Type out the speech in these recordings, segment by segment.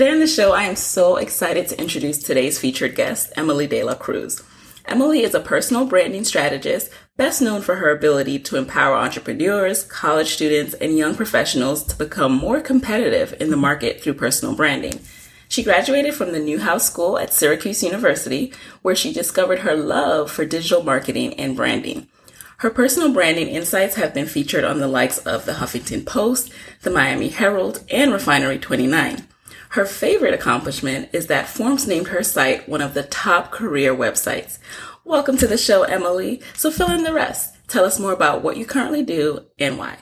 Today on the show, I am so excited to introduce today's featured guest, Emmelie De La Cruz. Emily is a personal branding strategist, best known for her ability to empower entrepreneurs, college students, and young professionals to become more competitive in the market through personal branding. She graduated from the Newhouse School at Syracuse University, where she discovered her love for digital marketing and branding. Her personal branding insights have been featured on the likes of the Huffington Post, the Miami Herald, and Refinery 29. Her favorite accomplishment is that Forbes named her site one of the top career websites. Welcome to the show, Emmelie. So fill in the rest. Tell us more about what you currently do and why.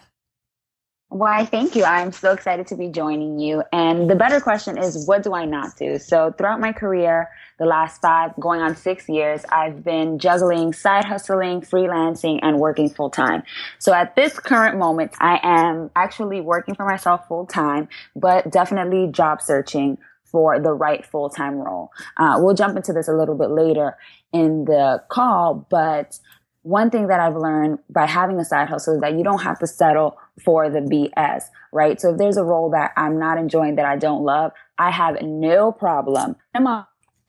Why, thank you. I'm so excited to be joining you. And the better question is, what do I not do? So throughout my career, the last five, going on six years, I've been juggling side hustling, freelancing, and working full time. So at this current moment, I am actually working for myself full time, but definitely job searching for the right full time role. Uh, we'll jump into this a little bit later in the call, but one thing that I've learned by having a side hustle is that you don't have to settle for the BS, right? So if there's a role that I'm not enjoying that I don't love, I have no problem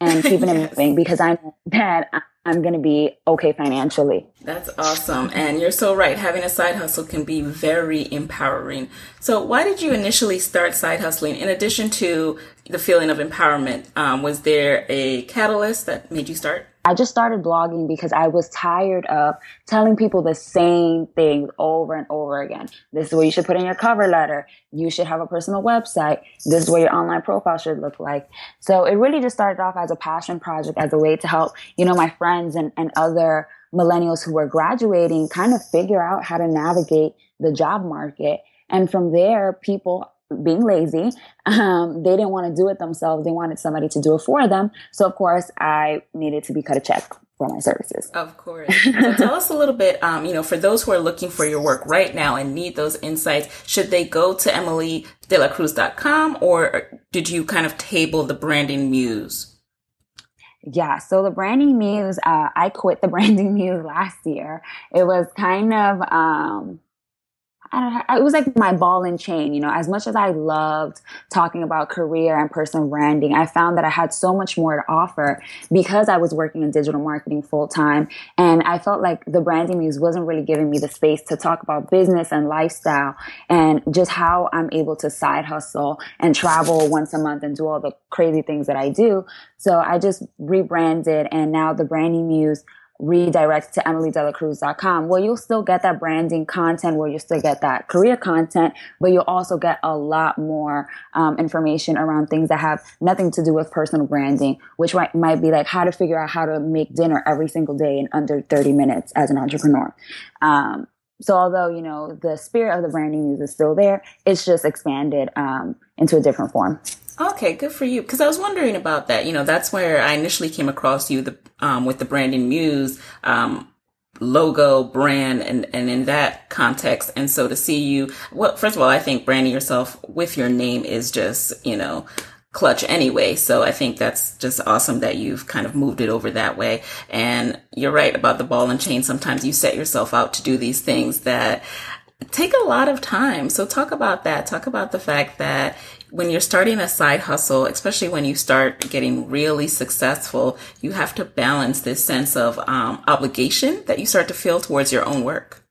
and keeping yes. it moving because I know that I'm going to be okay financially. That's awesome. And you're so right. Having a side hustle can be very empowering. So, why did you initially start side hustling? In addition to the feeling of empowerment, um, was there a catalyst that made you start? I just started blogging because I was tired of telling people the same things over and over again. This is what you should put in your cover letter. You should have a personal website. This is what your online profile should look like. So it really just started off as a passion project, as a way to help, you know, my friends and, and other millennials who were graduating kind of figure out how to navigate the job market. And from there, people being lazy. Um, they didn't want to do it themselves. They wanted somebody to do it for them. So of course I needed to be cut a check for my services. Of course. So tell us a little bit, um, you know, for those who are looking for your work right now and need those insights, should they go to emmeliedelacruz.com or did you kind of table the branding muse? Yeah, so the branding muse, uh, I quit the branding muse last year. It was kind of, um, it was like my ball and chain, you know, as much as I loved talking about career and personal branding, I found that I had so much more to offer because I was working in digital marketing full time. And I felt like the branding muse wasn't really giving me the space to talk about business and lifestyle and just how I'm able to side hustle and travel once a month and do all the crazy things that I do. So I just rebranded and now the branding muse redirect to emmeliedelacruz.com where you'll still get that branding content where you still get that career content but you'll also get a lot more um, information around things that have nothing to do with personal branding which might, might be like how to figure out how to make dinner every single day in under 30 minutes as an entrepreneur. Um, so although you know the spirit of the branding muse is still there it's just expanded um, into a different form Okay, good for you. Because I was wondering about that. You know, that's where I initially came across you the um, with the branding muse um, logo, brand, and and in that context. And so to see you, well, first of all, I think branding yourself with your name is just you know clutch anyway. So I think that's just awesome that you've kind of moved it over that way. And you're right about the ball and chain. Sometimes you set yourself out to do these things that take a lot of time. So talk about that. Talk about the fact that when you're starting a side hustle, especially when you start getting really successful, you have to balance this sense of um, obligation that you start to feel towards your own work.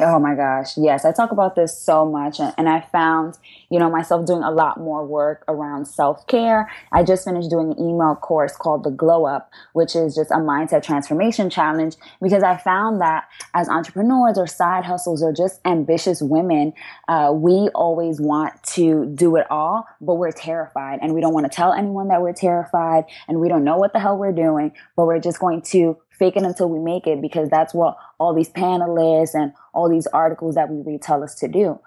Oh my gosh. Yes. I talk about this so much. And I found, you know, myself doing a lot more work around self care. I just finished doing an email course called the Glow Up, which is just a mindset transformation challenge because I found that as entrepreneurs or side hustles or just ambitious women, uh, we always want to do it all, but we're terrified and we don't want to tell anyone that we're terrified and we don't know what the hell we're doing, but we're just going to fake it until we make it because that's what all these panelists and all these articles that we read tell us to do.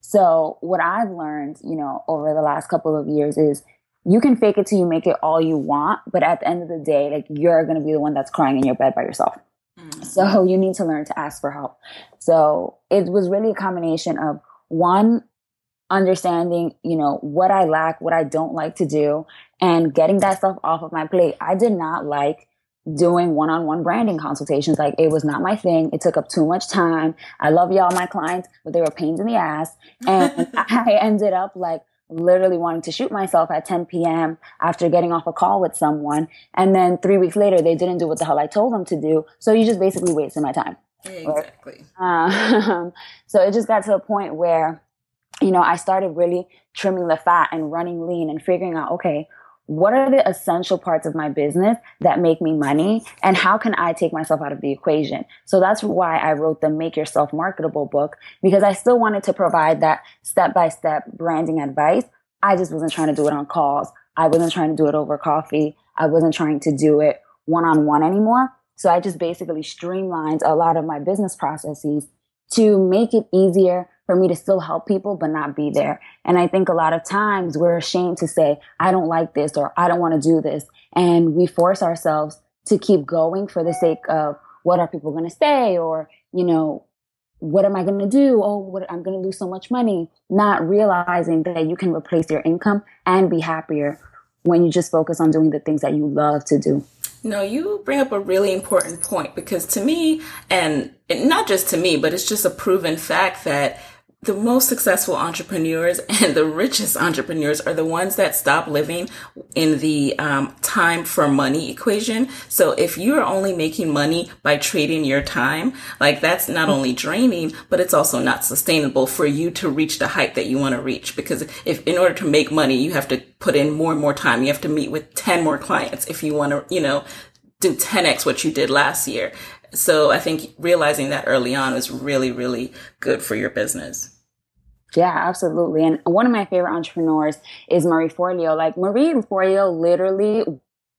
So what I've learned, you know, over the last couple of years is you can fake it till you make it all you want, but at the end of the day, like you're going to be the one that's crying in your bed by yourself. Mm-hmm. So you need to learn to ask for help. So it was really a combination of one, understanding, you know, what I lack, what I don't like to do, and getting that stuff off of my plate. I did not like doing one-on-one branding consultations. Like it was not my thing. It took up too much time. I love y'all, my clients, but they were pains in the ass. And I ended up like literally wanting to shoot myself at 10 p.m. after getting off a call with someone. And then three weeks later, they didn't do what the hell I told them to do. So you just basically wasted my time. Exactly. Um, so it just got to a point where, you know, I started really trimming the fat and running lean and figuring out, okay, what are the essential parts of my business that make me money and how can I take myself out of the equation? So that's why I wrote the Make Yourself Marketable book because I still wanted to provide that step by step branding advice. I just wasn't trying to do it on calls. I wasn't trying to do it over coffee. I wasn't trying to do it one on one anymore. So I just basically streamlined a lot of my business processes to make it easier for me to still help people, but not be there. And I think a lot of times we're ashamed to say, I don't like this or I don't want to do this. And we force ourselves to keep going for the sake of what are people going to say or, you know, what am I going to do? Oh, what, I'm going to lose so much money. Not realizing that you can replace your income and be happier when you just focus on doing the things that you love to do. No, you bring up a really important point because to me, and not just to me, but it's just a proven fact that the most successful entrepreneurs and the richest entrepreneurs are the ones that stop living in the um, time for money equation. So if you're only making money by trading your time, like that's not only draining, but it's also not sustainable for you to reach the height that you want to reach. Because if in order to make money, you have to put in more and more time. You have to meet with 10 more clients if you want to, you know, do 10x what you did last year. So I think realizing that early on was really, really good for your business. Yeah, absolutely. And one of my favorite entrepreneurs is Marie Forleo. Like Marie Forleo literally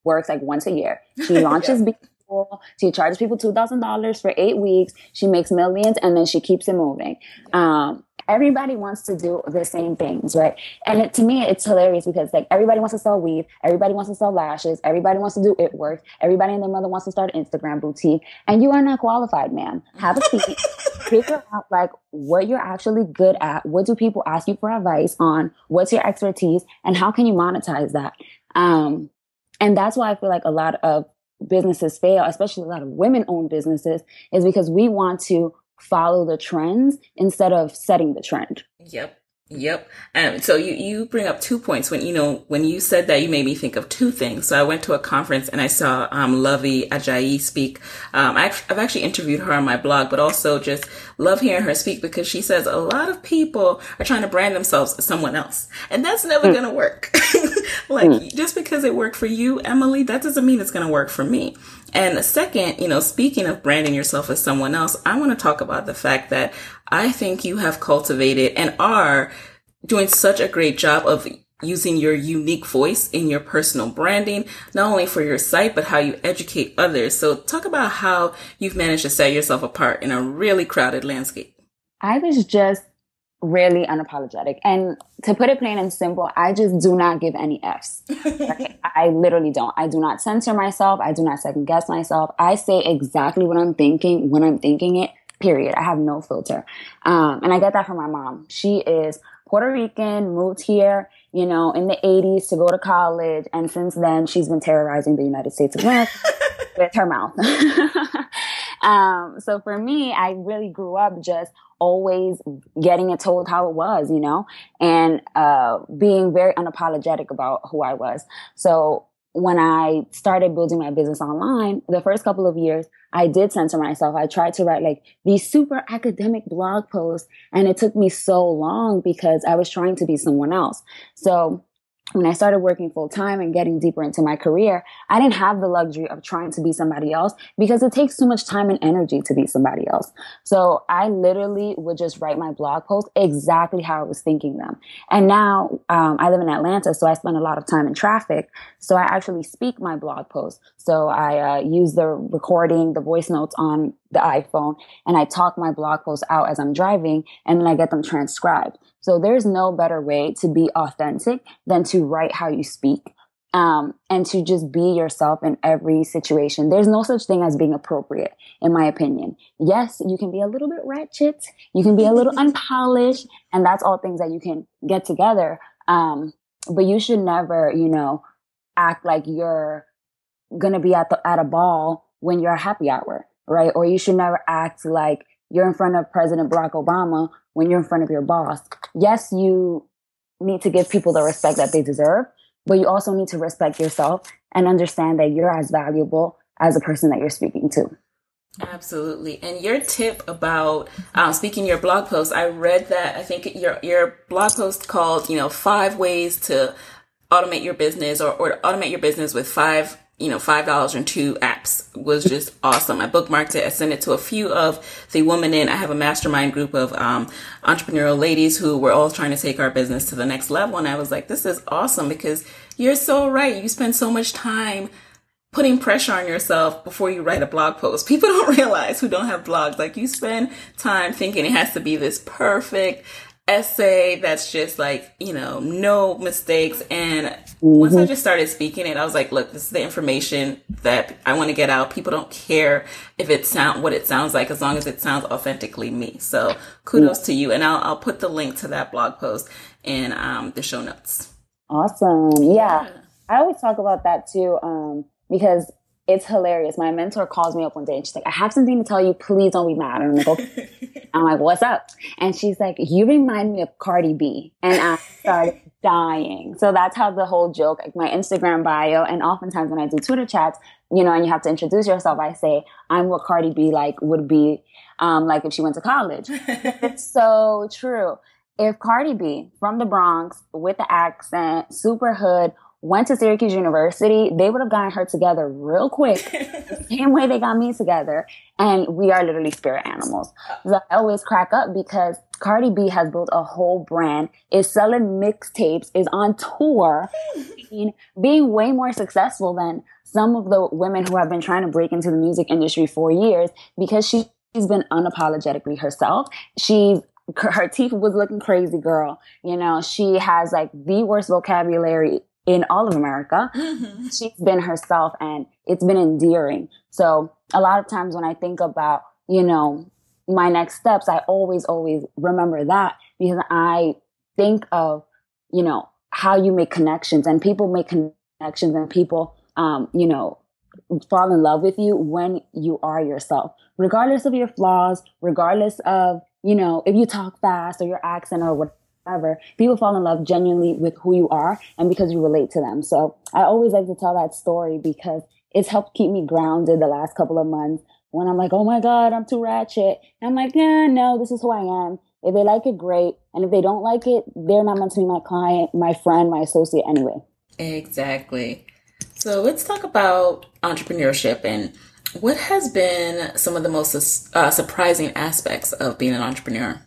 works like once a year. She launches yeah. people, she charges people two thousand dollars for eight weeks. She makes millions, and then she keeps it moving. Um, everybody wants to do the same things, right? And it, to me, it's hilarious because like everybody wants to sell weave, everybody wants to sell lashes, everybody wants to do it work, everybody and their mother wants to start an Instagram boutique, and you are not qualified, man. Have a seat, figure out like what you're actually good at, what do people ask you for advice on, what's your expertise, and how can you monetize that? Um, and that's why I feel like a lot of businesses fail, especially a lot of women owned businesses, is because we want to follow the trends instead of setting the trend. Yep. Yep. And so you, you bring up two points when, you know, when you said that, you made me think of two things. So I went to a conference and I saw, um, Luvvie Ajayi speak. Um, I, have actually interviewed her on my blog, but also just love hearing her speak because she says a lot of people are trying to brand themselves as someone else and that's never mm. going to work. like mm. just because it worked for you, Emmelie, that doesn't mean it's going to work for me. And second, you know, speaking of branding yourself as someone else, I want to talk about the fact that I think you have cultivated and are doing such a great job of using your unique voice in your personal branding, not only for your site, but how you educate others. So talk about how you've managed to set yourself apart in a really crowded landscape. I was just really unapologetic. And to put it plain and simple, I just do not give any F's. I literally don't. I do not censor myself. I do not second guess myself. I say exactly what I'm thinking when I'm thinking it, period. I have no filter. Um, and I get that from my mom. She is Puerto Rican, moved here, you know, in the 80s to go to college. And since then, she's been terrorizing the United States of America with her mouth. um, so for me, I really grew up just always getting it told how it was, you know, and uh, being very unapologetic about who I was. So when I started building my business online, the first couple of years, I did censor myself. I tried to write like these super academic blog posts, and it took me so long because I was trying to be someone else. So when I started working full time and getting deeper into my career, I didn't have the luxury of trying to be somebody else because it takes too much time and energy to be somebody else. So I literally would just write my blog posts exactly how I was thinking them. And now um, I live in Atlanta, so I spend a lot of time in traffic. So I actually speak my blog posts. So I uh, use the recording, the voice notes on the iPhone, and I talk my blog posts out as I'm driving, and then I get them transcribed. So there's no better way to be authentic than to write how you speak um, and to just be yourself in every situation. There's no such thing as being appropriate, in my opinion. Yes, you can be a little bit ratchet, you can be a little unpolished, and that's all things that you can get together. Um, but you should never, you know, act like you're gonna be at the at a ball when you're a happy hour, right? Or you should never act like you're in front of President Barack Obama when you're in front of your boss. Yes, you need to give people the respect that they deserve, but you also need to respect yourself and understand that you're as valuable as the person that you're speaking to. Absolutely. And your tip about um, speaking your blog post, I read that I think your your blog post called, you know, five ways to automate your business or, or automate your business with five you know, $5 and two apps was just awesome. I bookmarked it. I sent it to a few of the women in, I have a mastermind group of, um, entrepreneurial ladies who were all trying to take our business to the next level. And I was like, this is awesome because you're so right. You spend so much time putting pressure on yourself before you write a blog post. People don't realize who don't have blogs. Like you spend time thinking it has to be this perfect, essay that's just like, you know, no mistakes. And mm-hmm. once I mm-hmm. just started speaking it, I was like, look, this is the information that I want to get out. People don't care if it sound what it sounds like as long as it sounds authentically me. So kudos to you. And I'll, I'll put the link to that blog post in um, the show notes. Awesome. Yeah. yeah. I always talk about that too. Um, because it's hilarious. My mentor calls me up one day and she's like, I have something to tell you. Please don't be mad. And I'm like, okay. I'm like, what's up? And she's like, you remind me of Cardi B. And I started dying. So that's how the whole joke, like my Instagram bio, and oftentimes when I do Twitter chats, you know, and you have to introduce yourself, I say, I'm what Cardi B like would be, um, like if she went to college. it's so true. If Cardi B from the Bronx with the accent, super hood, went to Syracuse University, they would have gotten her together real quick, the same way they got me together. And we are literally spirit animals. So I always crack up because Cardi B has built a whole brand, is selling mixtapes, is on tour, being way more successful than some of the women who have been trying to break into the music industry for years because she's been unapologetically herself. She's her teeth was looking crazy, girl. You know, she has like the worst vocabulary in all of America. Mm-hmm. She's been herself and it's been endearing. So a lot of times when I think about, you know, my next steps, I always, always remember that because I think of, you know, how you make connections and people make connections and people, um, you know, fall in love with you when you are yourself, regardless of your flaws, regardless of, you know, if you talk fast or your accent or what whatever, people fall in love genuinely with who you are and because you relate to them. So I always like to tell that story because it's helped keep me grounded the last couple of months when I'm like, oh my God, I'm too ratchet. And I'm like, yeah, no, this is who I am. If they like it, great. And if they don't like it, they're not meant to be my client, my friend, my associate anyway. Exactly. So let's talk about entrepreneurship and what has been some of the most uh, surprising aspects of being an entrepreneur?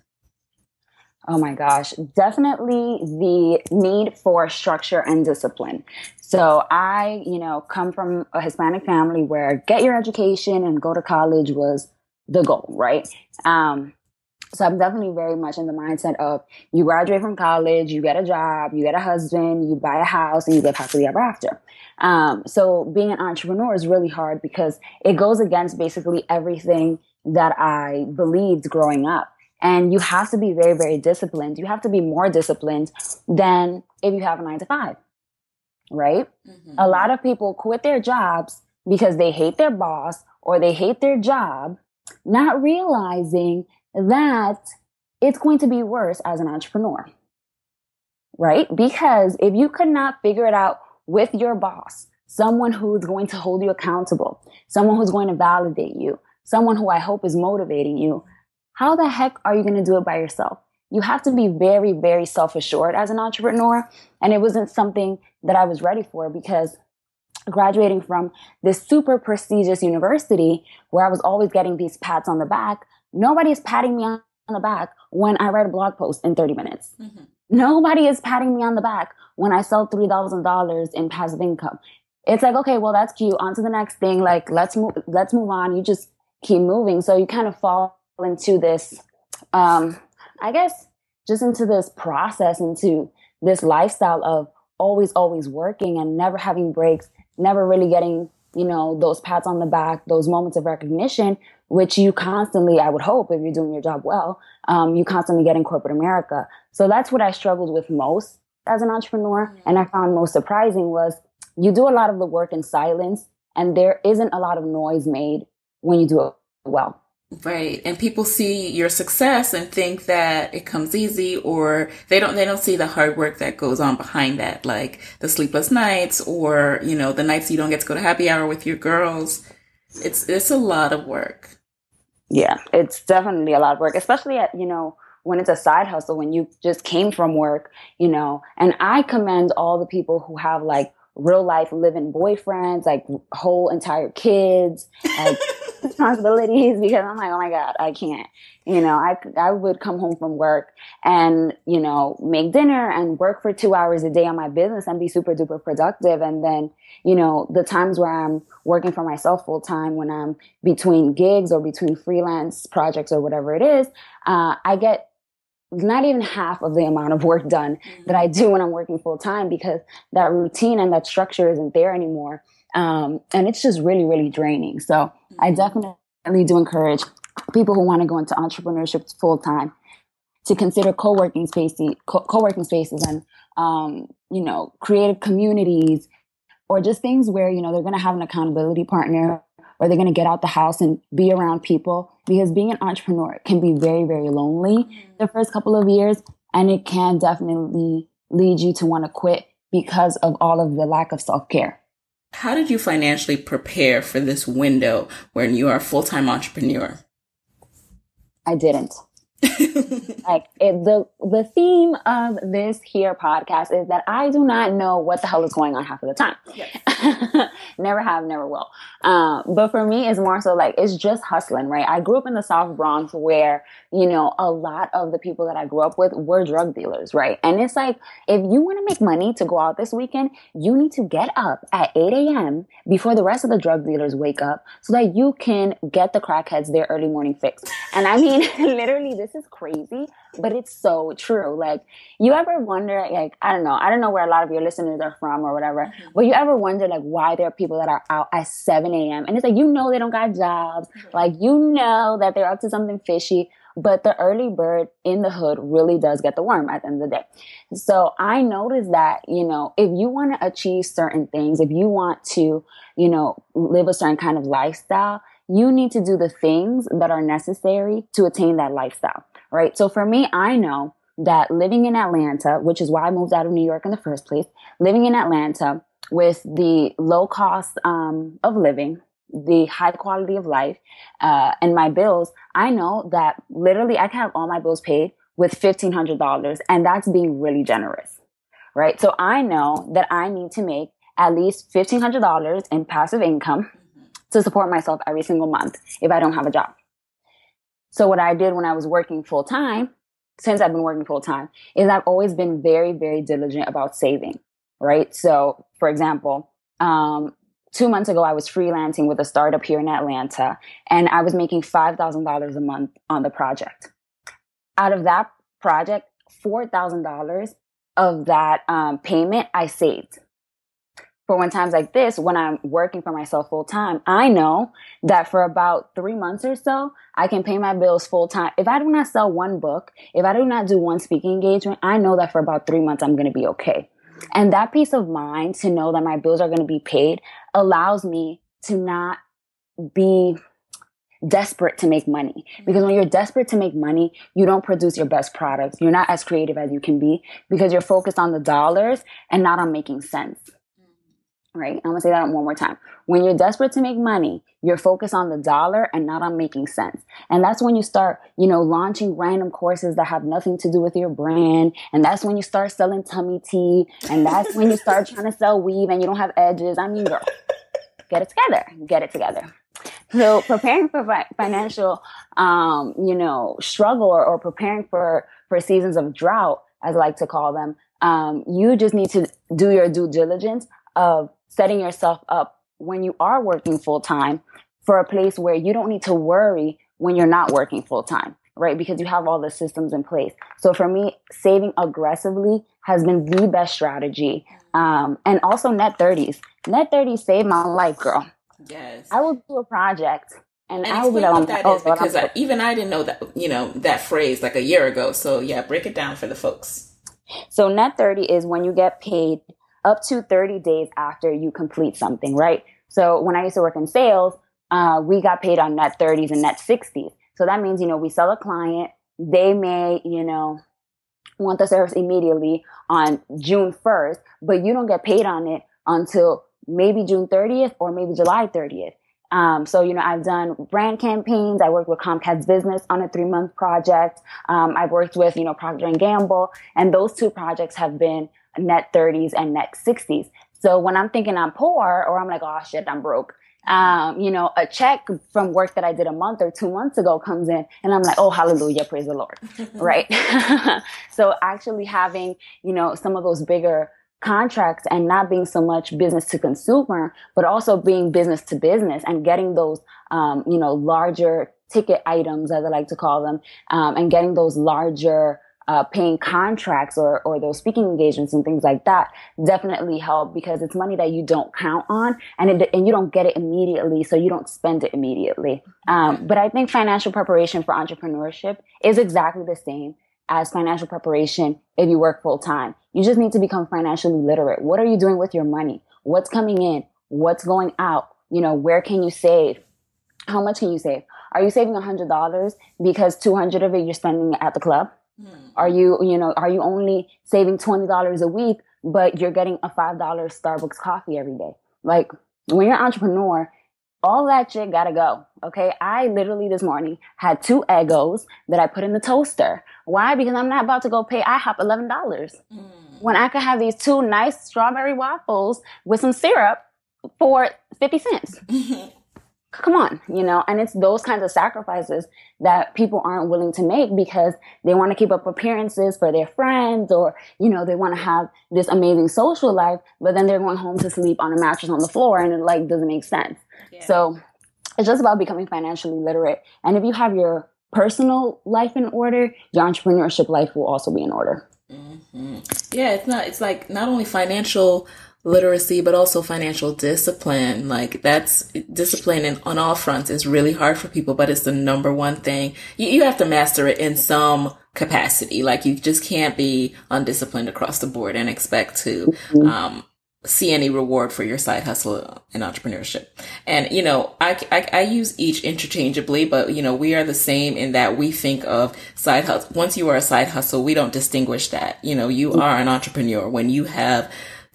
Oh my gosh, definitely the need for structure and discipline. So I, you know, come from a Hispanic family where get your education and go to college was the goal, right? Um, so I'm definitely very much in the mindset of you graduate from college, you get a job, you get a husband, you buy a house, and you live happily ever after. Um, so being an entrepreneur is really hard because it goes against basically everything that I believed growing up. And you have to be very, very disciplined. You have to be more disciplined than if you have a nine to five, right? Mm-hmm. A lot of people quit their jobs because they hate their boss or they hate their job, not realizing that it's going to be worse as an entrepreneur, right? Because if you could not figure it out with your boss, someone who's going to hold you accountable, someone who's going to validate you, someone who I hope is motivating you, how the heck are you going to do it by yourself? You have to be very, very self assured as an entrepreneur. And it wasn't something that I was ready for because graduating from this super prestigious university where I was always getting these pats on the back, nobody is patting me on the back when I write a blog post in 30 minutes. Mm-hmm. Nobody is patting me on the back when I sell $3,000 in passive income. It's like, okay, well, that's cute. On to the next thing. Like, let's move, let's move on. You just keep moving. So you kind of fall into this, um, I guess just into this process, into this lifestyle of always, always working and never having breaks, never really getting, you know, those pats on the back, those moments of recognition, which you constantly, I would hope, if you're doing your job well, um, you constantly get in corporate America. So that's what I struggled with most as an entrepreneur. And I found most surprising was you do a lot of the work in silence and there isn't a lot of noise made when you do it well. Right. And people see your success and think that it comes easy or they don't they don't see the hard work that goes on behind that, like the sleepless nights or, you know, the nights you don't get to go to happy hour with your girls. It's it's a lot of work. Yeah, it's definitely a lot of work, especially at, you know, when it's a side hustle, when you just came from work, you know. And I commend all the people who have like real life living boyfriends, like whole entire kids, like responsibilities because I'm like, oh my God, I can't. You know, I, I would come home from work and, you know, make dinner and work for two hours a day on my business and be super duper productive. And then, you know, the times where I'm working for myself full time, when I'm between gigs or between freelance projects or whatever it is, uh, I get not even half of the amount of work done that I do when I'm working full time because that routine and that structure isn't there anymore. Um, and it's just really, really draining. So I mm-hmm. definitely do encourage people who want to go into entrepreneurship full time to consider co-working spaces, co-working spaces and, um, you know, creative communities or just things where, you know, they're going to have an accountability partner or they're going to get out the house and be around people because being an entrepreneur can be very, very lonely mm-hmm. the first couple of years. And it can definitely lead you to want to quit because of all of the lack of self care. How did you financially prepare for this window when you are a full time entrepreneur? I didn't. like it, the the theme of this here podcast is that I do not know what the hell is going on half of the time. Yes. never have, never will. Um, but for me, it's more so like it's just hustling, right? I grew up in the South Bronx where you know a lot of the people that I grew up with were drug dealers, right? And it's like if you want to make money to go out this weekend, you need to get up at 8 a.m. before the rest of the drug dealers wake up, so that you can get the crackheads their early morning fix. And I mean, literally, this this is crazy, but it's so true. Like, you ever wonder, like, I don't know, I don't know where a lot of your listeners are from or whatever, mm-hmm. but you ever wonder, like, why there are people that are out at 7 a.m. and it's like, you know, they don't got jobs. Mm-hmm. Like, you know that they're up to something fishy, but the early bird in the hood really does get the worm at the end of the day. So I noticed that, you know, if you want to achieve certain things, if you want to, you know, live a certain kind of lifestyle, you need to do the things that are necessary to attain that lifestyle, right? So for me, I know that living in Atlanta, which is why I moved out of New York in the first place, living in Atlanta with the low cost um, of living, the high quality of life, uh, and my bills, I know that literally I can have all my bills paid with $1,500, and that's being really generous, right? So I know that I need to make at least $1,500 in passive income to support myself every single month if I don't have a job. So what I did when I was working full time, since I've been working full time, is I've always been very, very diligent about saving, right? So for example, um, two months ago, I was freelancing with a startup here in Atlanta and I was making $5,000 a month on the project. Out of that project, $4,000 of that um, payment I saved for when times like this, when I'm working for myself full time, I know that for about three months or so, I can pay my bills full time. If I do not sell one book, if I do not do one speaking engagement, I know that for about three months, I'm going to be okay. And that peace of mind to know that my bills are going to be paid allows me to not be desperate to make money. Because when you're desperate to make money, you don't produce your best products. You're not as creative as you can be because you're focused on the dollars and not on making sense right? I'm gonna say that one more time. When you're desperate to make money, you're focused on the dollar and not on making sense. And that's when you start, you know, launching random courses that have nothing to do with your brand. And that's when you start selling tummy tea. And that's when you start trying to sell weave and you don't have edges. I mean, girl, get it together. Get it together. So preparing for fi- financial, um, you know, struggle or, or preparing for, for seasons of drought, as I like to call them, um, you just need to do your due diligence of setting yourself up when you are working full time for a place where you don't need to worry when you're not working full time. right? Because you have all the systems in place. So for me, saving aggressively has been the best strategy. Um, and also net 30s. Net 30s saved my life, girl. Yes. I will do a project and, and I will be like, what that oh, is because I, even I didn't know that, you know, that phrase like a year ago. So yeah, break it down for the folks. So net 30 is when you get paid up to 30 days after you complete something, right? So when I used to work in sales, uh, we got paid on net 30s and net 60s. So that means, you know, we sell a client, they may, you know, want the service immediately on June 1st, but you don't get paid on it until maybe June 30th or maybe July 30th. Um, so, you know, I've done brand campaigns. I worked with Comcast Business on a three month project. Um, I've worked with, you know, Procter and Gamble, and those two projects have been net 30s and net 60s. So when I'm thinking I'm poor or I'm like, oh shit, I'm broke, um, you know, a check from work that I did a month or two months ago comes in and I'm like, oh, hallelujah, praise the Lord. right. so actually having, you know, some of those bigger contracts and not being so much business to consumer, but also being business to business and getting those, um, you know, larger ticket items, as I like to call them, um, and getting those larger uh, paying contracts or, or those speaking engagements and things like that definitely help because it's money that you don't count on and it, and you don't get it immediately, so you don't spend it immediately. Um, but I think financial preparation for entrepreneurship is exactly the same as financial preparation if you work full time. You just need to become financially literate. What are you doing with your money? What's coming in? What's going out? You know, where can you save? How much can you save? Are you saving $100 because 200 of it you're spending at the club? Hmm. Are you, you know, are you only saving $20 a week, but you're getting a $5 Starbucks coffee every day? Like when you're an entrepreneur, all that shit gotta go. Okay. I literally this morning had two Eggos that I put in the toaster. Why? Because I'm not about to go pay IHOP $11 mm. when I could have these two nice strawberry waffles with some syrup for 50 cents. come on, you know, and it's those kinds of sacrifices that people aren't willing to make because they want to keep up appearances for their friends or, you know, they want to have this amazing social life, but then they're going home to sleep on a mattress on the floor and it like doesn't make sense. Yeah. So it's just about becoming financially literate. And if you have your personal life in order, your entrepreneurship life will also be in order. Mm-hmm. Yeah, it's not, it's like not only financial literacy, but also financial discipline. Like that's discipline in, on all fronts is really hard for people, but it's the number one thing. You, you have to master it in some capacity. Like you just can't be undisciplined across the board and expect to, mm-hmm. um, see any reward for your side hustle in entrepreneurship. And, you know, I, I, I, use each interchangeably, but, you know, we are the same in that we think of side hustle. Once you are a side hustle, we don't distinguish that. You know, you are an entrepreneur when you have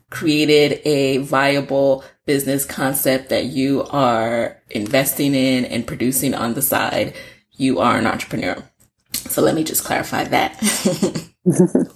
created a viable business concept that you are investing in and producing on the side, you are an entrepreneur. So let me just clarify that.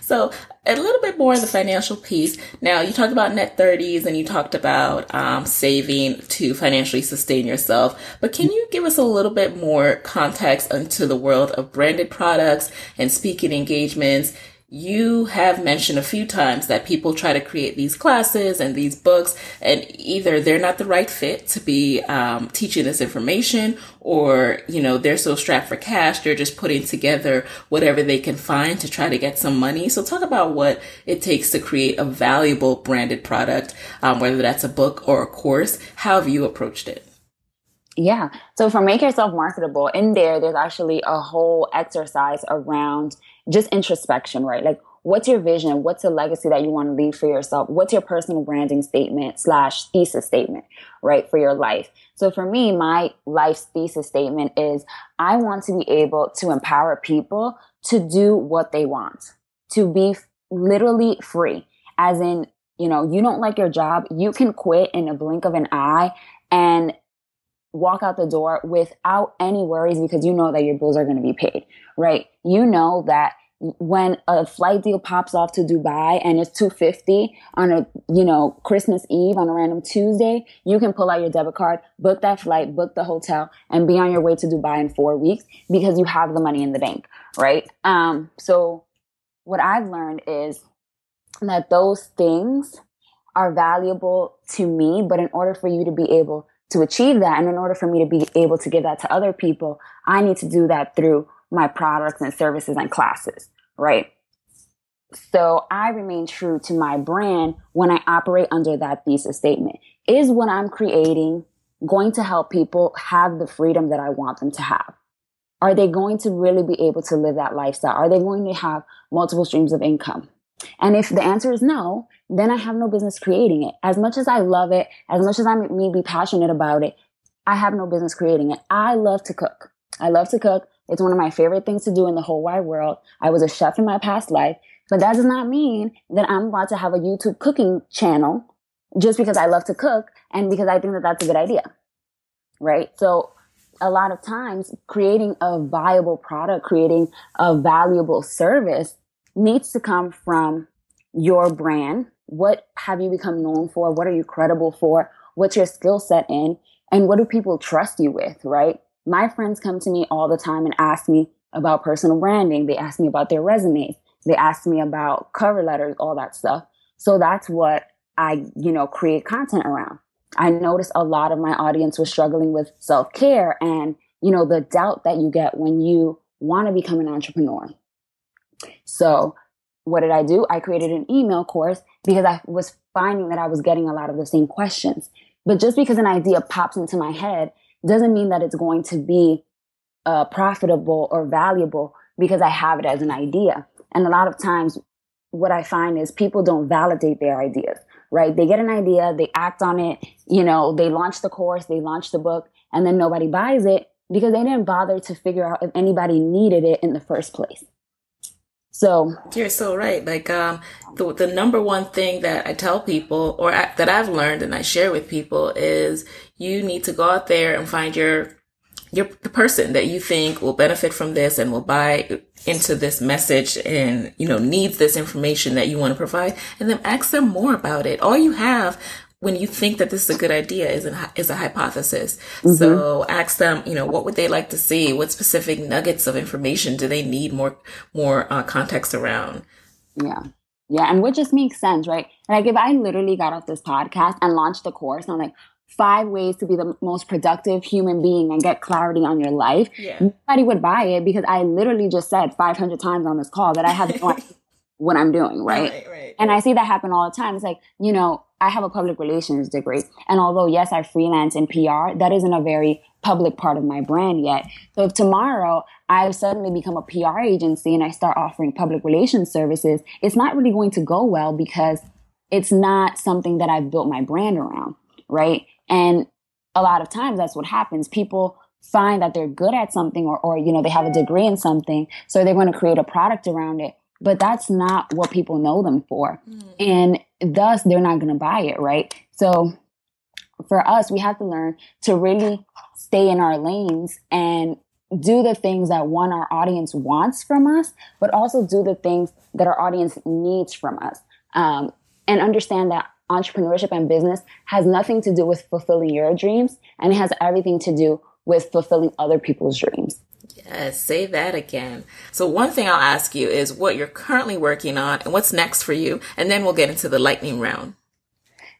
so a little bit more in the financial piece. Now you talked about net 30s and you talked about um, saving to financially sustain yourself, but can you give us a little bit more context into the world of branded products and speaking engagements you have mentioned a few times that people try to create these classes and these books and either they're not the right fit to be um, teaching this information or you know they're so strapped for cash they're just putting together whatever they can find to try to get some money. So talk about what it takes to create a valuable branded product um, whether that's a book or a course. How have you approached it? Yeah. So for make yourself marketable, in there, there's actually a whole exercise around just introspection, right? Like, what's your vision? What's the legacy that you want to leave for yourself? What's your personal branding statement slash thesis statement, right? For your life. So for me, my life's thesis statement is I want to be able to empower people to do what they want, to be literally free. As in, you know, you don't like your job, you can quit in a blink of an eye and walk out the door without any worries because you know that your bills are going to be paid, right? You know that when a flight deal pops off to Dubai and it's 250 on a, you know, Christmas Eve on a random Tuesday, you can pull out your debit card, book that flight, book the hotel and be on your way to Dubai in 4 weeks because you have the money in the bank, right? Um so what I've learned is that those things are valuable to me, but in order for you to be able to achieve that. And in order for me to be able to give that to other people, I need to do that through my products and services and classes, right? So I remain true to my brand when I operate under that thesis statement. Is what I'm creating going to help people have the freedom that I want them to have? Are they going to really be able to live that lifestyle? Are they going to have multiple streams of income? And if the answer is no, then I have no business creating it. As much as I love it, as much as I may be passionate about it, I have no business creating it. I love to cook. I love to cook. It's one of my favorite things to do in the whole wide world. I was a chef in my past life, but that does not mean that I'm about to have a YouTube cooking channel just because I love to cook and because I think that that's a good idea. Right. So a lot of times creating a viable product, creating a valuable service needs to come from your brand. What have you become known for? What are you credible for? What's your skill set in? And what do people trust you with? Right. My friends come to me all the time and ask me about personal branding. They ask me about their resumes. They ask me about cover letters, all that stuff. So that's what I, you know, create content around. I noticed a lot of my audience was struggling with self care and, you know, the doubt that you get when you want to become an entrepreneur. So what did I do? I created an email course because I was finding that I was getting a lot of the same questions. But just because an idea pops into my head doesn't mean that it's going to be uh, profitable or valuable because I have it as an idea. And a lot of times, what I find is people don't validate their ideas, right? They get an idea, they act on it, you know, they launch the course, they launch the book, and then nobody buys it because they didn't bother to figure out if anybody needed it in the first place. So you're so right. Like um, the the number one thing that I tell people, or I, that I've learned and I share with people, is you need to go out there and find your your the person that you think will benefit from this and will buy into this message and you know needs this information that you want to provide and then ask them more about it all you have when you think that this is a good idea is, an, is a hypothesis. Mm-hmm. So ask them, you know, what would they like to see? What specific nuggets of information do they need more, more uh, context around? Yeah. Yeah. And what just makes sense, right? Like if I literally got off this podcast and launched a course on like five ways to be the most productive human being and get clarity on your life, yeah. nobody would buy it because I literally just said 500 times on this call that I have no idea what I'm doing, right? Right, right? And I see that happen all the time. It's like, you know, I have a public relations degree. And although, yes, I freelance in PR, that isn't a very public part of my brand yet. So if tomorrow I suddenly become a PR agency and I start offering public relations services, it's not really going to go well because it's not something that I've built my brand around, right? And a lot of times that's what happens. People find that they're good at something or, or you know, they have a degree in something. So they're going to create a product around it but that's not what people know them for. Mm. And thus they're not going to buy it, right? So for us, we have to learn to really stay in our lanes and do the things that one our audience wants from us, but also do the things that our audience needs from us. Um, and understand that entrepreneurship and business has nothing to do with fulfilling your dreams and it has everything to do with fulfilling other people's dreams. Yes, say that again. So one thing I'll ask you is what you're currently working on and what's next for you, and then we'll get into the lightning round.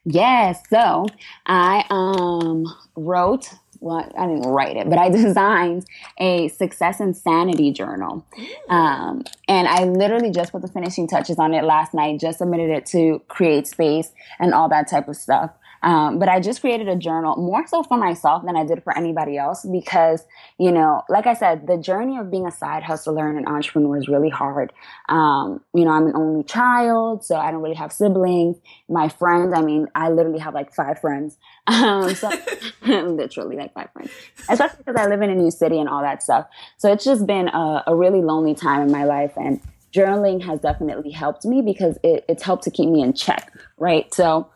Yes, so I um wrote well, I didn't write it, but I designed a success and sanity journal. Mm. Um, and I literally just put the finishing touches on it last night, just submitted it to Create Space and all that type of stuff. Um, but I just created a journal more so for myself than I did for anybody else because, you know, like I said, the journey of being a side hustler and an entrepreneur is really hard. Um, you know, I'm an only child, so I don't really have siblings. My friends, I mean, I literally have like five friends. Um, so literally like five friends, especially because I live in a new city and all that stuff. So it's just been a, a really lonely time in my life and journaling has definitely helped me because it, it's helped to keep me in check, right? So,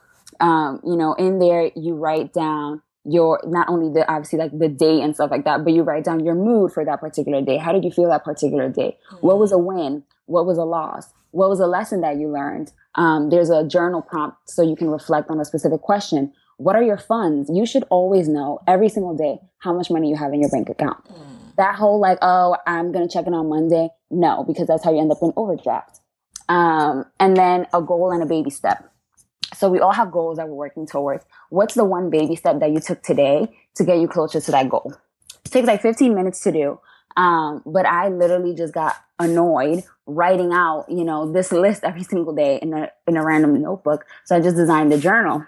um, you know, in there you write down your not only the obviously like the day and stuff like that, but you write down your mood for that particular day. How did you feel that particular day? Mm-hmm. What was a win? What was a loss? What was a lesson that you learned? Um, there's a journal prompt so you can reflect on a specific question. What are your funds? You should always know every single day how much money you have in your bank account. Mm. That whole like, oh, I'm gonna check it on Monday. No, because that's how you end up in overdraft. Um, and then a goal and a baby step So we all have goals that we're working towards. What's the one baby step that you took today to get you closer to that goal? It takes like 15 minutes to do. Um, but I literally just got annoyed writing out, you know, this list every single day in a in a random notebook. So I just designed a journal.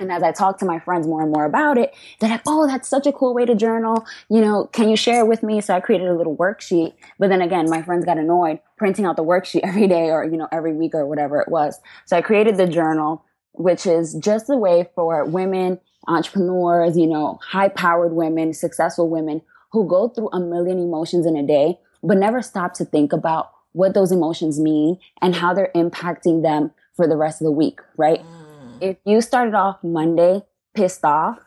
And as I talk to my friends more and more about it, they're like, oh, that's such a cool way to journal. You know, can you share it with me? So I created a little worksheet. But then again, my friends got annoyed printing out the worksheet every day or, you know, every week or whatever it was. So I created the journal, which is just a way for women, entrepreneurs, you know, high powered women, successful women who go through a million emotions in a day, but never stop to think about what those emotions mean and how they're impacting them for the rest of the week, right? Mm if you started off Monday pissed off,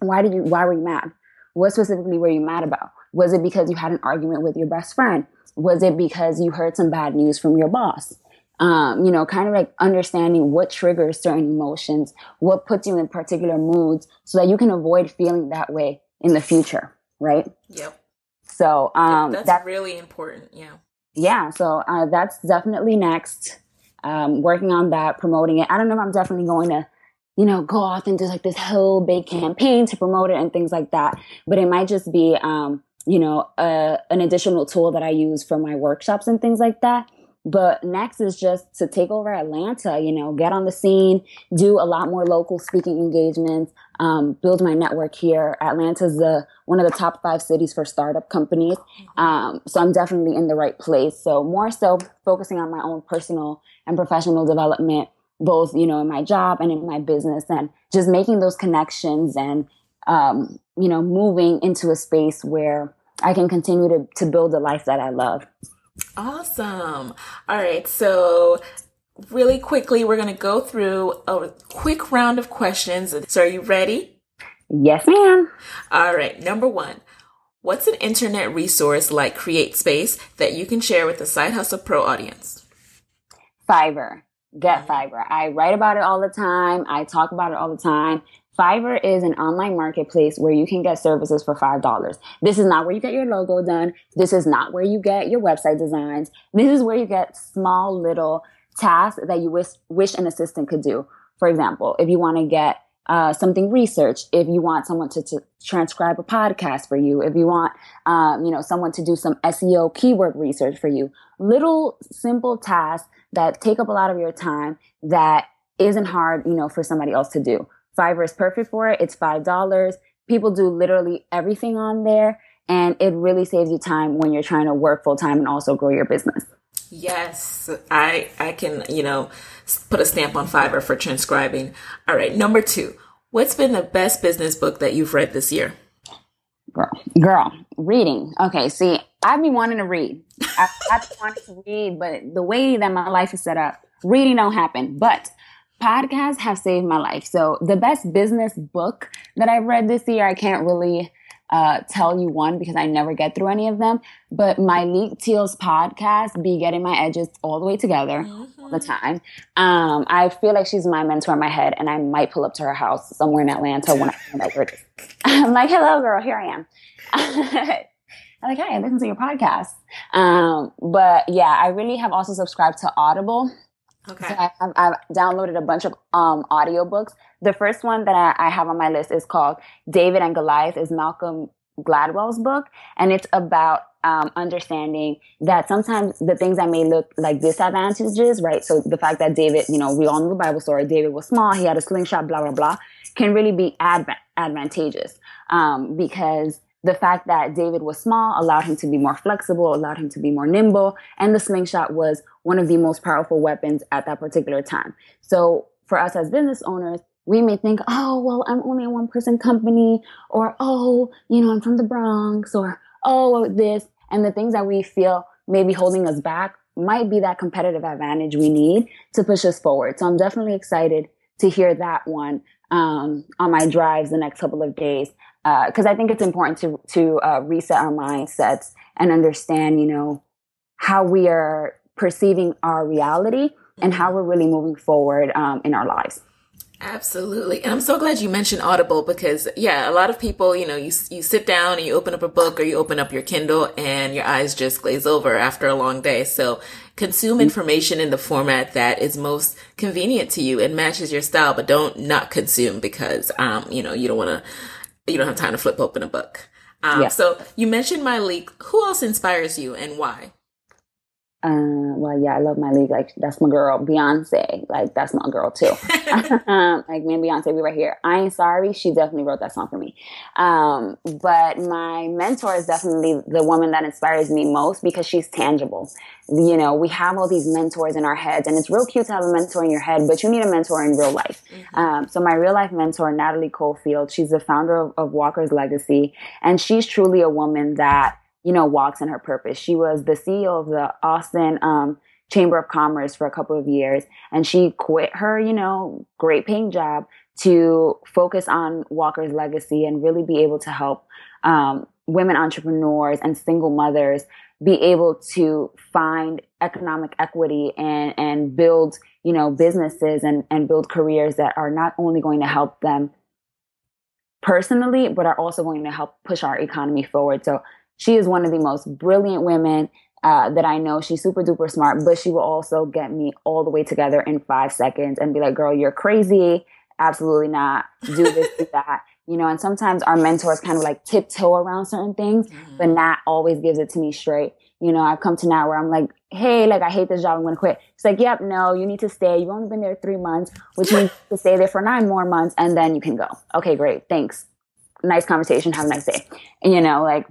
why did you why were you mad? What specifically were you mad about? Was it because you had an argument with your best friend? Was it because you heard some bad news from your boss? Um, you know, kind of like understanding what triggers certain emotions, what puts you in particular moods so that you can avoid feeling that way in the future, right? Yep. So um, that's, that's really important. Yeah. Yeah. So uh, that's definitely next um, working on that, promoting it. I don't know if I'm definitely going to, you know, go off and do like this whole big campaign to promote it and things like that. But it might just be, um, you know, uh, an additional tool that I use for my workshops and things like that. But next is just to take over Atlanta, you know, get on the scene, do a lot more local speaking engagements, um, build my network here. Atlanta's the one of the top five cities for startup companies. Mm-hmm. Um, so I'm definitely in the right place. So more so focusing on my own personal and professional development, both, you know, in my job and in my business and just making those connections and, um, you know, moving into a space where I can continue to, to build a life that I love. Awesome. All right. So, really quickly, we're going to go through a quick round of questions. So, are you ready? Yes, ma'am. All right. Number one What's an internet resource like CreateSpace that you can share with the Side Hustle Pro audience? Fiverr. Get mm-hmm. Fiverr. I write about it all the time. I talk about it all the time. Fiverr is an online marketplace where you can get services for $5. This is not where you get your logo done. This is not where you get your website designs. This is where you get small little tasks that you wish, wish an assistant could do. For example, if you want to get uh, something researched, if you want someone to, to, transcribe a podcast for you, if you want, um, you know, someone to do some SEO keyword research for you, little simple tasks that take up a lot of your time that isn't hard, you know, for somebody else to do. Fiverr is perfect for it. It's $5. People do literally everything on there and it really saves you time when you're trying to work full time and also grow your business. Yes, I I can, you know, put a stamp on Fiverr for transcribing. All right, number 2. What's been the best business book that you've read this year? Girl, girl, reading. Okay, see, I've been wanting to read. I've, I've been wanting to read, but the way that my life is set up, reading don't happen. But podcasts have saved my life. So the best business book that I've read this year, I can't really uh, tell you one because I never get through any of them. But Myleik Teele's podcast, Be Getting My Edges All the Way Together, mm-hmm. all the time. Um, I feel like she's my mentor in my head, and I might pull up to her house somewhere in Atlanta when I find out where it is. I'm like, hello, girl, here I am. I'm like, hey, I listen to your podcast. Um, but yeah, I really have also subscribed to Audible. Okay. So I have, I've downloaded a bunch of um, audiobooks. The first one that I, I have on my list is called David and Goliath is Malcolm Gladwell's book. And it's about um, understanding that sometimes the things that may look like disadvantages, right? So the fact that David, you know, we all know the Bible story. David was small. He had a slingshot, blah, blah, blah, can really be adv- advantageous. Um, because the fact that David was small allowed him to be more flexible, allowed him to be more nimble, and the slingshot was one of the most powerful weapons at that particular time. So for us as business owners, we may think, oh, well, I'm only a one person company, or oh, you know, I'm from the Bronx, or oh, this. And the things that we feel may be holding us back might be that competitive advantage we need to push us forward. So I'm definitely excited to hear that one um, on my drives the next couple of days because uh, I think it's important to to uh, reset our mindsets and understand, you know, how we are perceiving our reality and how we're really moving forward um, in our lives. Absolutely. And I'm so glad you mentioned Audible because yeah, a lot of people, you know, you you sit down and you open up a book or you open up your Kindle and your eyes just glaze over after a long day. So consume information in the format that is most convenient to you and matches your style, but don't not consume because, um, you know, you don't want to, you don't have time to flip open a book. Um, yeah. So you mentioned Myleik. Who else inspires you and why? Uh, well, yeah, I love Myleik. Like that's my girl, Beyonce. Like that's my girl too. um, like me and Beyonce, we right here. I ain't sorry. She definitely wrote that song for me. Um, but my mentor is definitely the woman that inspires me most because she's tangible. You know, we have all these mentors in our heads, and it's real cute to have a mentor in your head, but you need a mentor in real life. Mm-hmm. Um, so my real life mentor, Natalie Cofield, she's the founder of, of Walker's Legacy, and she's truly a woman that you know, walks in her purpose. She was the CEO of the Austin um, Chamber of Commerce for a couple of years, and she quit her, you know, great paying job to focus on Walker's legacy and really be able to help um, women entrepreneurs and single mothers be able to find economic equity and and build you know businesses and and build careers that are not only going to help them personally but are also going to help push our economy forward so she is one of the most brilliant women uh, that I know. She's super duper smart, but she will also get me all the way together in five seconds and be like, girl, you're crazy. Absolutely not. Do this, do that. You know, and sometimes our mentors kind of like tiptoe around certain things, mm-hmm. but Nat always gives it to me straight. You know, I've come to now where I'm like, hey, like I hate this job, I'm gonna quit. It's like, yep, no, you need to stay. You've only been there three months, which means to stay there for nine more months, and then you can go. Okay, great, thanks. Nice conversation. Have a nice day. And, you know, like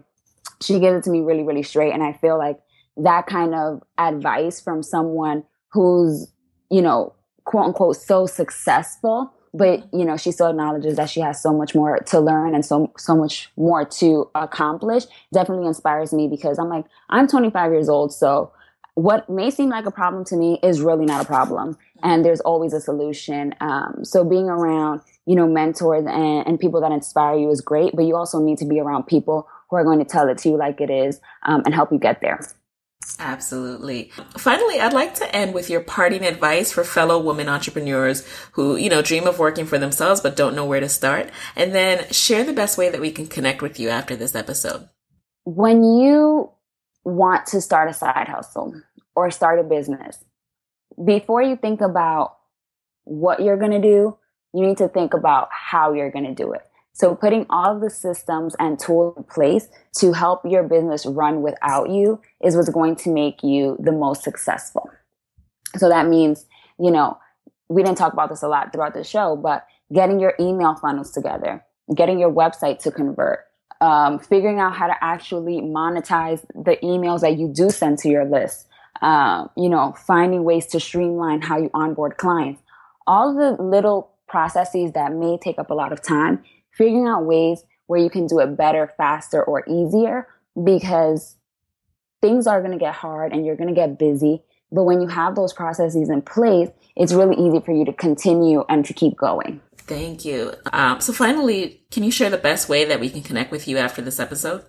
she gives it to me really, really straight. And I feel like that kind of advice from someone who's, you know, quote unquote, so successful, but you know, she still acknowledges that she has so much more to learn and so so much more to accomplish. Definitely inspires me because I'm like, I'm 25 years old, so what may seem like a problem to me is really not a problem, and there's always a solution. Um, so being around, you know, mentors and, and people that inspire you is great, but you also need to be around people who are going to tell it to you like it is um, and help you get there. Absolutely. Finally, I'd like to end with your parting advice for fellow women entrepreneurs who, you know, dream of working for themselves but don't know where to start. And then share the best way that we can connect with you after this episode. When you want to start a side hustle or start a business, before you think about what you're going to do, you need to think about how you're going to do it. So putting all the systems and tools in place to help your business run without you is what's going to make you the most successful. So that means, you know, we didn't talk about this a lot throughout the show, but getting your email funnels together, getting your website to convert, um, figuring out how to actually monetize the emails that you do send to your list, um, you know, finding ways to streamline how you onboard clients. All the little processes that may take up a lot of time figuring out ways where you can do it better, faster, or easier because things are going to get hard and you're going to get busy. But when you have those processes in place, it's really easy for you to continue and to keep going. Thank you. Um, so, finally, can you share the best way that we can connect with you after this episode?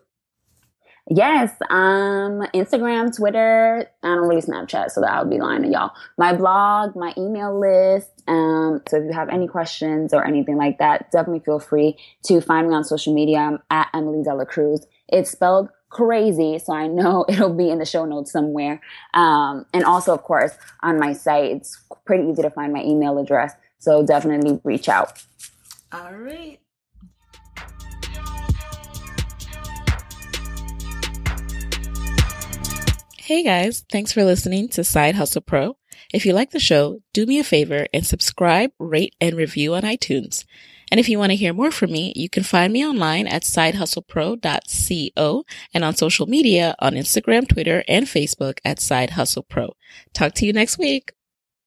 Yes, um, Instagram, Twitter. I don't really Snapchat, so that I would be lying to y'all. My blog, my email list. Um, so if you have any questions or anything like that, definitely feel free to find me on social media. I'm at Emmelie Dela Cruz. It's spelled crazy, so I know it'll be in the show notes somewhere. Um, and also, of course, on my site, it's pretty easy to find my email address. So definitely reach out. All right. Hey guys, thanks for listening to Side Hustle Pro. If you like the show, do me a favor and subscribe, rate, and review on iTunes. And if you want to hear more from me, you can find me online at sidehustlepro.co and on social media on Instagram, Twitter, and Facebook at Side Hustle Pro. Talk to you next week.